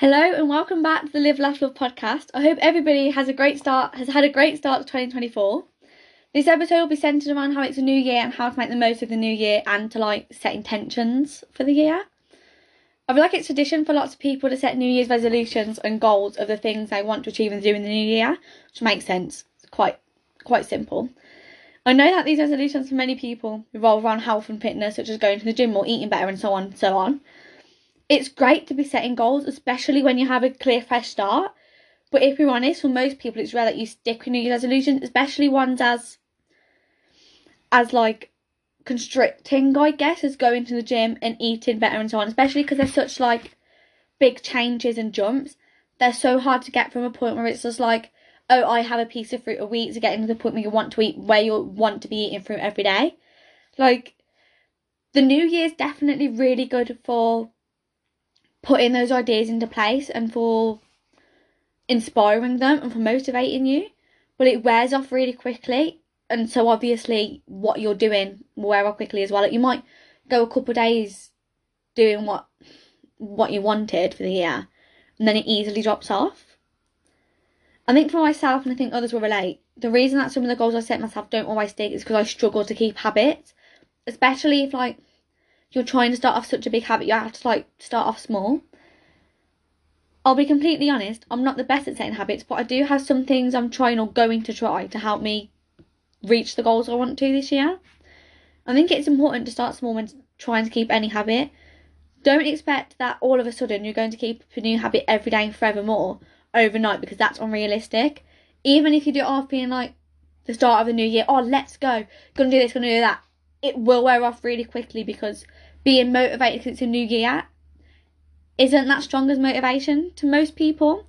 Hello and welcome back to the Live Laugh Love podcast. I hope everybody has a great start, has had a great start to 2024. This episode will be centered around how it's a new year and how to make the most of the new year and to like set intentions for the year. I feel like it's tradition for lots of people to set New Year's resolutions and goals of the things they want to achieve and do in the new year, which makes sense. It's quite quite simple. I know that these resolutions for many people revolve around health and fitness, such as going to the gym or eating better and so on and so on it's great to be setting goals, especially when you have a clear, fresh start. But if we're honest, for most people, it's rare that you stick with New Year's resolutions, especially ones as, as like constricting, I guess, as going to the gym and eating better and so on. Especially because they're such like big changes and jumps. They're so hard to get from a point where it's just like, oh, I have a piece of fruit a week to get into the point where you want to eat, where you want to be eating fruit every day. Like, the New Year's definitely really good for putting those ideas into place and for inspiring them and for motivating you. But it wears off really quickly. And so obviously what you're doing will wear off quickly as well. Like you might go a couple days doing what what you wanted for the year and then it easily drops off. I think for myself and I think others will relate, the reason that some of the goals I set myself don't always stick is because I struggle to keep habits. Especially if like you're trying to start off such a big habit, you have to like start off small. I'll be completely honest, I'm not the best at setting habits, but I do have some things I'm trying or going to try to help me reach the goals I want to this year. I think it's important to start small when trying to keep any habit. Don't expect that all of a sudden you're going to keep a new habit every day and forevermore overnight because that's unrealistic. Even if you do it off being like the start of the new year, oh let's go, gonna do this, gonna do that it will wear off really quickly because being motivated because it's a new year isn't that strong as motivation to most people.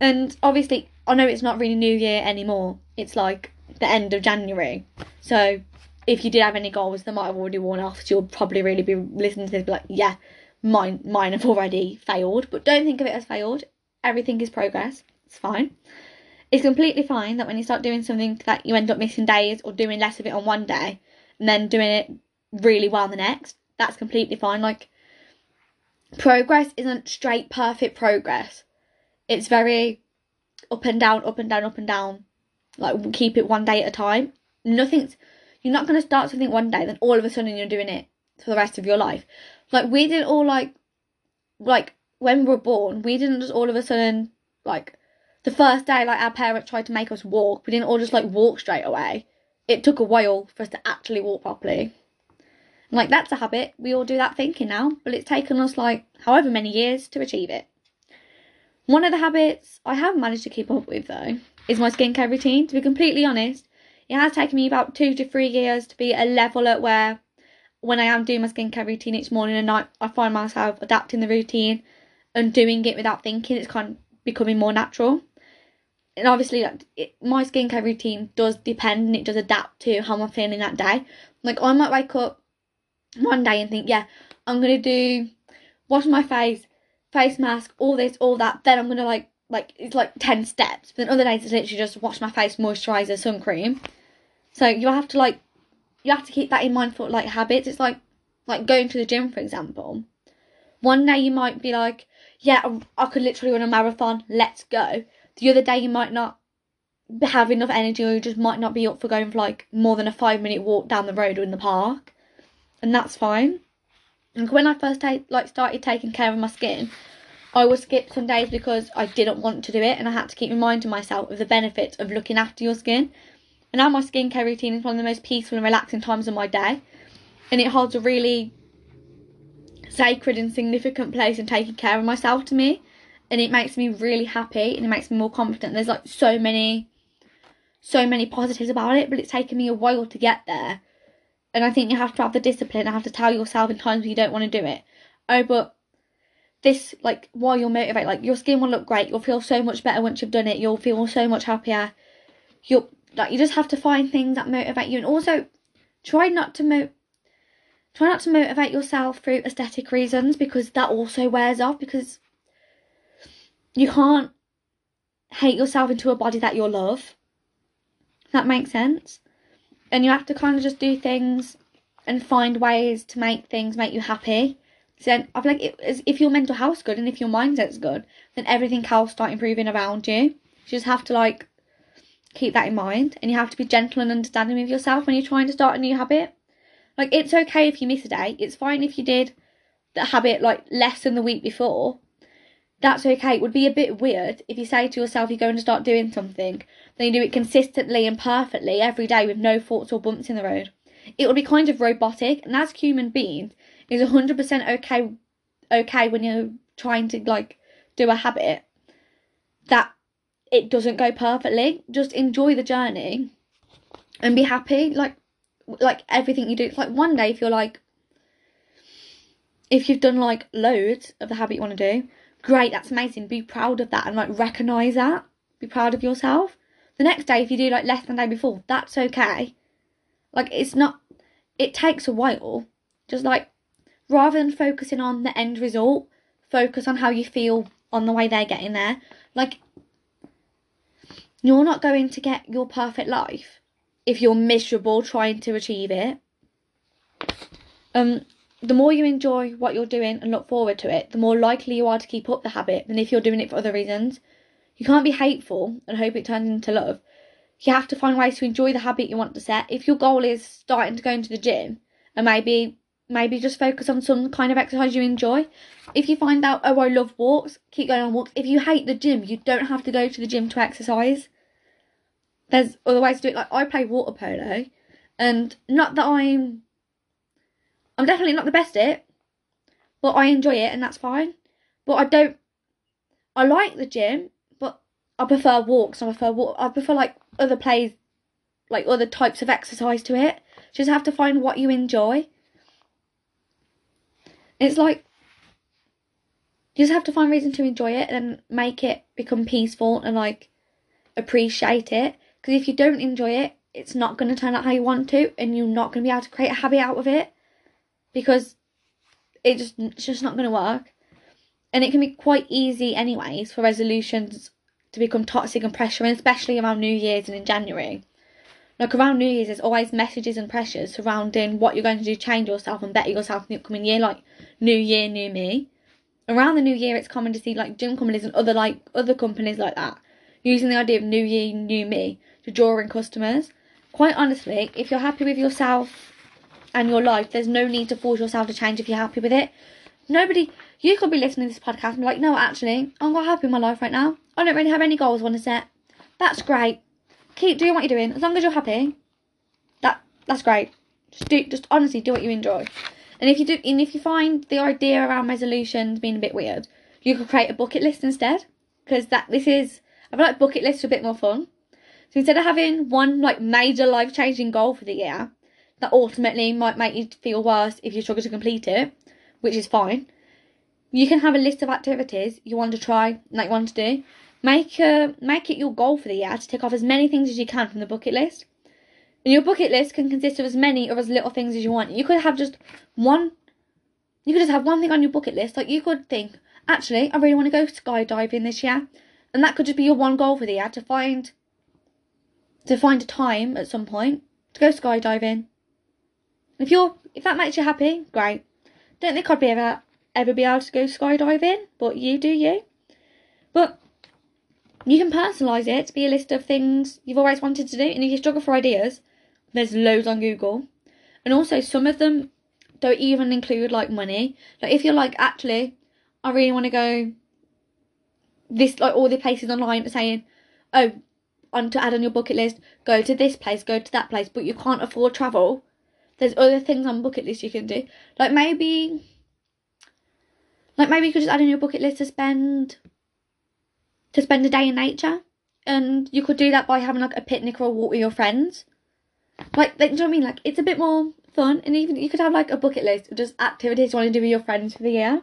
And obviously, I know it's not really New Year anymore. It's like the end of January. So if you did have any goals that might have already worn off, so you'll probably really be listening to this, be like, yeah, mine, mine have already failed. But don't think of it as failed. Everything is progress. It's fine. It's completely fine that when you start doing something that you end up missing days or doing less of it on one day, and then doing it really well the next. That's completely fine. Like progress isn't straight perfect progress. It's very up and down, up and down, up and down. Like keep it one day at a time. Nothing's you're not gonna start something one day, then all of a sudden you're doing it for the rest of your life. Like we didn't all like like when we were born, we didn't just all of a sudden like the first day like our parents tried to make us walk, we didn't all just like walk straight away it took a while for us to actually walk properly. Like that's a habit. We all do that thinking now, but it's taken us like however many years to achieve it. One of the habits I have managed to keep up with though is my skincare routine. To be completely honest, it has taken me about two to three years to be a level at where when I am doing my skincare routine each morning and night, I find myself adapting the routine and doing it without thinking. It's kind of becoming more natural and obviously like it, my skincare routine does depend and it does adapt to how I'm feeling that day. Like I might wake up one day and think, yeah, I'm gonna do wash my face, face mask, all this, all that. Then I'm gonna like like it's like ten steps. But then other days it's literally just wash my face, moisturizer, sun cream. So you have to like you have to keep that in mind for like habits. It's like like going to the gym for example. One day you might be like, yeah, I could literally run a marathon. Let's go the other day you might not have enough energy or you just might not be up for going for like more than a five minute walk down the road or in the park and that's fine and when i first like started taking care of my skin i would skip some days because i didn't want to do it and i had to keep reminding myself of the benefits of looking after your skin and now my skincare routine is one of the most peaceful and relaxing times of my day and it holds a really sacred and significant place in taking care of myself to me and it makes me really happy and it makes me more confident. There's like so many so many positives about it, but it's taken me a while to get there. And I think you have to have the discipline. I have to tell yourself in times when you don't want to do it. Oh, but this like while you're motivated, like your skin will look great. You'll feel so much better once you've done it. You'll feel so much happier. You'll like you just have to find things that motivate you, and also try not to mo try not to motivate yourself through aesthetic reasons because that also wears off because you can't hate yourself into a body that you love. That makes sense. And you have to kind of just do things and find ways to make things make you happy So then I feel like it, if your mental health's good and if your mindset's good, then everything else start improving around you. You just have to like keep that in mind and you have to be gentle and understanding with yourself when you're trying to start a new habit. Like it's okay if you miss a day. It's fine if you did the habit like less than the week before. That's okay. It would be a bit weird if you say to yourself you're going to start doing something, then you do it consistently and perfectly every day with no faults or bumps in the road. It would be kind of robotic, and as human beings, hundred percent okay okay when you're trying to like do a habit that it doesn't go perfectly. Just enjoy the journey and be happy. Like like everything you do. It's like one day if you're like if you've done like loads of the habit you want to do, great, that's amazing. Be proud of that and like recognize that. Be proud of yourself. The next day if you do like less than the day before, that's okay. Like it's not it takes a while. Just like rather than focusing on the end result, focus on how you feel on the way they're getting there. Like you're not going to get your perfect life if you're miserable trying to achieve it. Um, the more you enjoy what you're doing and look forward to it, the more likely you are to keep up the habit than if you're doing it for other reasons. You can't be hateful and hope it turns into love. You have to find ways to enjoy the habit you want to set. If your goal is starting to go into the gym and maybe maybe just focus on some kind of exercise you enjoy. If you find out, oh, I love walks, keep going on walks. If you hate the gym, you don't have to go to the gym to exercise. There's other ways to do it. Like I play water polo, and not that I'm, I'm definitely not the best at it, but I enjoy it, and that's fine. But I don't, I like the gym, but I prefer walks. I prefer walk. I prefer like other plays, like other types of exercise to it. Just have to find what you enjoy it's like you just have to find reason to enjoy it and make it become peaceful and like appreciate it. Because if you don't enjoy it, it's not going to turn out how you want to, and you're not going to be able to create a habit out of it because it just it's just not going to work. And it can be quite easy, anyways, for resolutions to become toxic and pressuring, especially around New Year's and in January. Like around New Year's, there's always messages and pressures surrounding what you're going to do change yourself and better yourself in the upcoming year. Like New Year, New Me. Around the New Year, it's common to see like gym companies and other like other companies like that using the idea of New Year, New Me to draw in customers. Quite honestly, if you're happy with yourself and your life, there's no need to force yourself to change if you're happy with it. Nobody, you could be listening to this podcast and be like, no, actually, I'm quite happy with my life right now. I don't really have any goals I want to set. That's great. Keep doing what you're doing as long as you're happy. That that's great. Just do, just honestly do what you enjoy. And if you do, and if you find the idea around resolutions being a bit weird, you could create a bucket list instead. Because that this is, I feel like bucket lists are a bit more fun. So instead of having one like major life changing goal for the year, that ultimately might make you feel worse if you struggle to complete it, which is fine. You can have a list of activities you want to try, like you want to do. Make a, make it your goal for the year to tick off as many things as you can from the bucket list. And your bucket list can consist of as many or as little things as you want. You could have just one, you could just have one thing on your bucket list. Like you could think, actually, I really want to go skydiving this year. And that could just be your one goal for the year to find, to find a time at some point to go skydiving. If you're, if that makes you happy, great. Don't think I'd be ever, ever be able to go skydiving, but you do you. But you can personalise it to be a list of things you've always wanted to do. And if you struggle for ideas, there's loads on Google. And also, some of them don't even include like money. Like, if you're like, actually, I really want to go this, like, all the places online are saying, oh, on to add on your bucket list, go to this place, go to that place, but you can't afford travel. There's other things on bucket list you can do. Like, maybe, like, maybe you could just add in your bucket list to spend, to spend a day in nature. And you could do that by having like a picnic or a walk with your friends. Like, do you know what I mean? Like, it's a bit more fun, and even you could have like a bucket list of just activities you want to do with your friends for the year.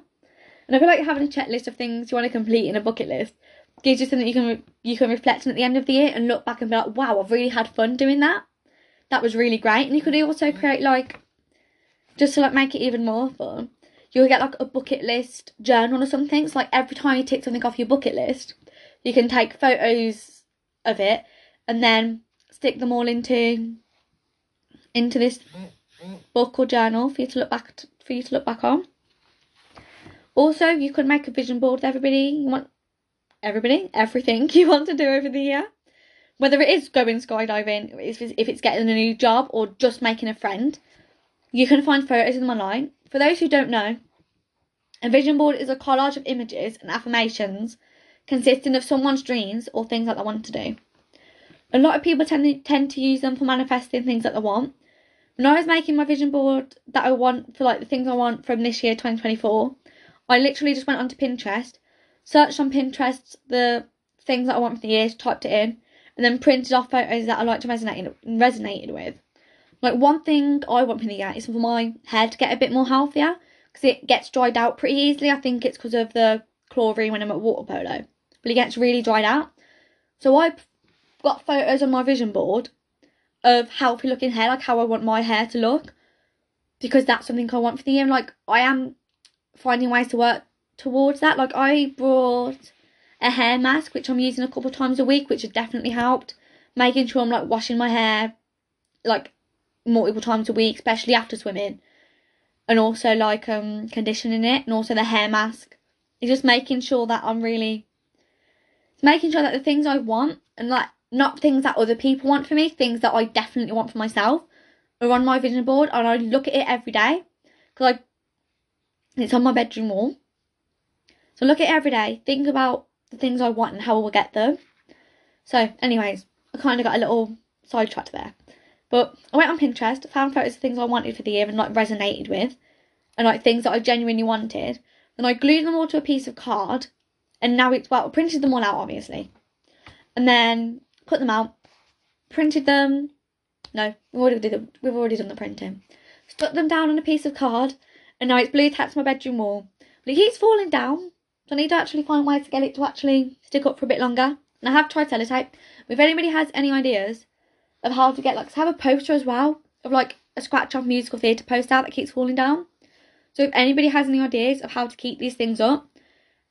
And I feel like having a checklist of things you want to complete in a bucket list gives you something you can you can reflect on at the end of the year and look back and be like, wow, I've really had fun doing that. That was really great. And you could also create like, just to like make it even more fun, you'll get like a bucket list journal or something. So like every time you tick something off your bucket list, you can take photos of it and then stick them all into into this book or journal for you to look back to, for you to look back on. Also, you could make a vision board with everybody you want, everybody, everything you want to do over the year. Whether it is going skydiving, if it's, getting a new job, or just making a friend, you can find photos of them online. For those who don't know, a vision board is a collage of images and affirmations consisting of someone's dreams or things that they want to do. A lot of people tend to, tend to use them for manifesting things that they want. When I was making my vision board that I want for like the things I want from this year 2024, I literally just went onto Pinterest, searched on Pinterest the things that I want for the year, typed it in, and then printed off photos that I like to resonate resonated with. Like one thing I want the year is for my hair to get a bit more healthier because it gets dried out pretty easily. I think it's because of the chlorine when I'm at water polo, but it gets really dried out. So I got photos on my vision board of healthy looking hair, like how I want my hair to look, because that's something I want for the year. Like I am finding ways to work towards that. Like I brought a hair mask which I'm using a couple of times a week, which has definitely helped. Making sure I'm like washing my hair like multiple times a week, especially after swimming. And also like um conditioning it and also the hair mask. It's just making sure that I'm really making sure that the things I want and like not things that other people want for me, things that I definitely want for myself are on my vision board and I look at it every day because I it's on my bedroom wall. So look at it every day, think about the things I want and how I will get them. So, anyways, I kind of got a little sidetracked there. But I went on Pinterest, found photos of things I wanted for the year and like resonated with, and like things that I genuinely wanted. Then I glued them all to a piece of card, and now it's well, printed them all out obviously, and then put them out, printed them. No, we've already did the, we've already done the printing. Stuck them down on a piece of card, and now it's blue tacked to my bedroom wall. But it keeps falling down, so I need to actually find ways to get it to actually stick up for a bit longer. And I have tried sellotape. If anybody has any ideas of how to get like, I have a poster as well of like a scratch off musical theatre poster that keeps falling down. So if anybody has any ideas of how to keep these things up,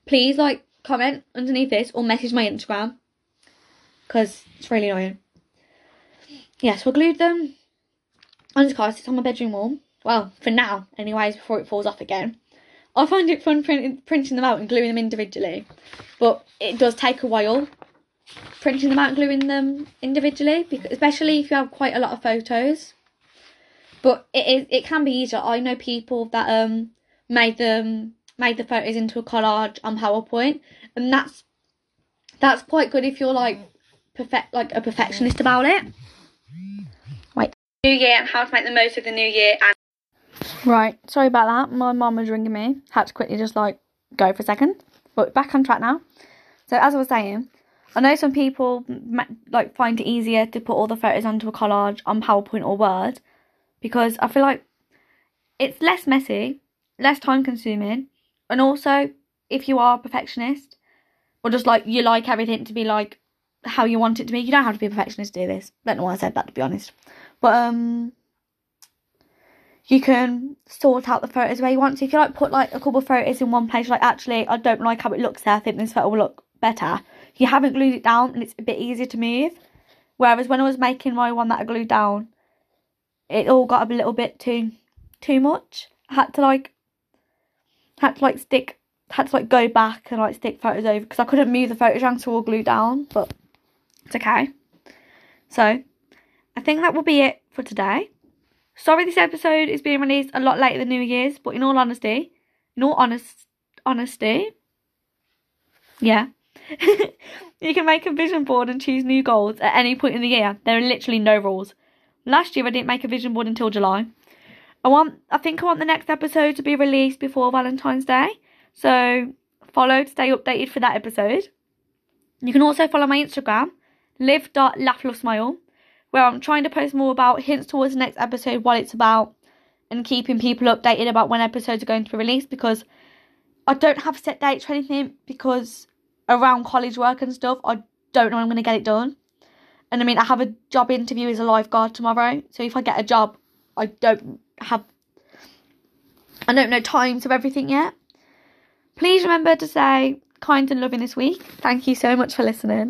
please like comment underneath this or message my Instagram because it's really annoying. Yeah, so I glued them on this card. It's on my bedroom wall. Well, for now, anyways, before it falls off again. I find it fun printing, printing them out and gluing them individually, but it does take a while printing them out and gluing them individually, because, especially if you have quite a lot of photos. But it is it can be easier. I know people that um made them made the photos into a collage on PowerPoint, and that's that's quite good if you're like perfect like a perfectionist about it. Wait, new year and how to make the most of the new year and Right, sorry about that. My mum was ringing me. Had to quickly just like go for a second. But back on track now. So as I was saying, I know some people like find it easier to put all the photos onto a collage on PowerPoint or Word because I feel like it's less messy, less time consuming, and also if you are a perfectionist or just like you like everything to be like how you want it to be, you don't have to be a perfectionist to do this. Don't know why I said that to be honest. But um you can sort out the photos where you want to. If you like put like a couple of photos in one place, like actually I don't like how it looks there, I think this photo will look better. You haven't glued it down and it's a bit easier to move. Whereas when I was making my one that I glued down, it all got a little bit too too much. I had to like had to like stick had to like go back and like stick photos over because I couldn't move the photos around so all glued down, but it's okay. So I think that will be it for today. Sorry this episode is being released a lot later than New Year's, but in all honesty, in all honest honesty, yeah. you can make a vision board and choose new goals at any point in the year. There are literally no rules. Last year I didn't make a vision board until July. I want I think I want the next episode to be released before Valentine's Day. So follow to stay updated for that episode. You can also follow my Instagram, live.laughlovesmile where I'm trying to post more about hints towards the next episode, what it's about, and keeping people updated about when episodes are going to be released because I don't have set dates or anything because around college work and stuff, I don't know I'm going to get it done. And I mean, I have a job interview as a lifeguard tomorrow, so if I get a job, I don't have, I don't know times of everything yet. Please remember to say kind and loving this week. Thank you so much for listening.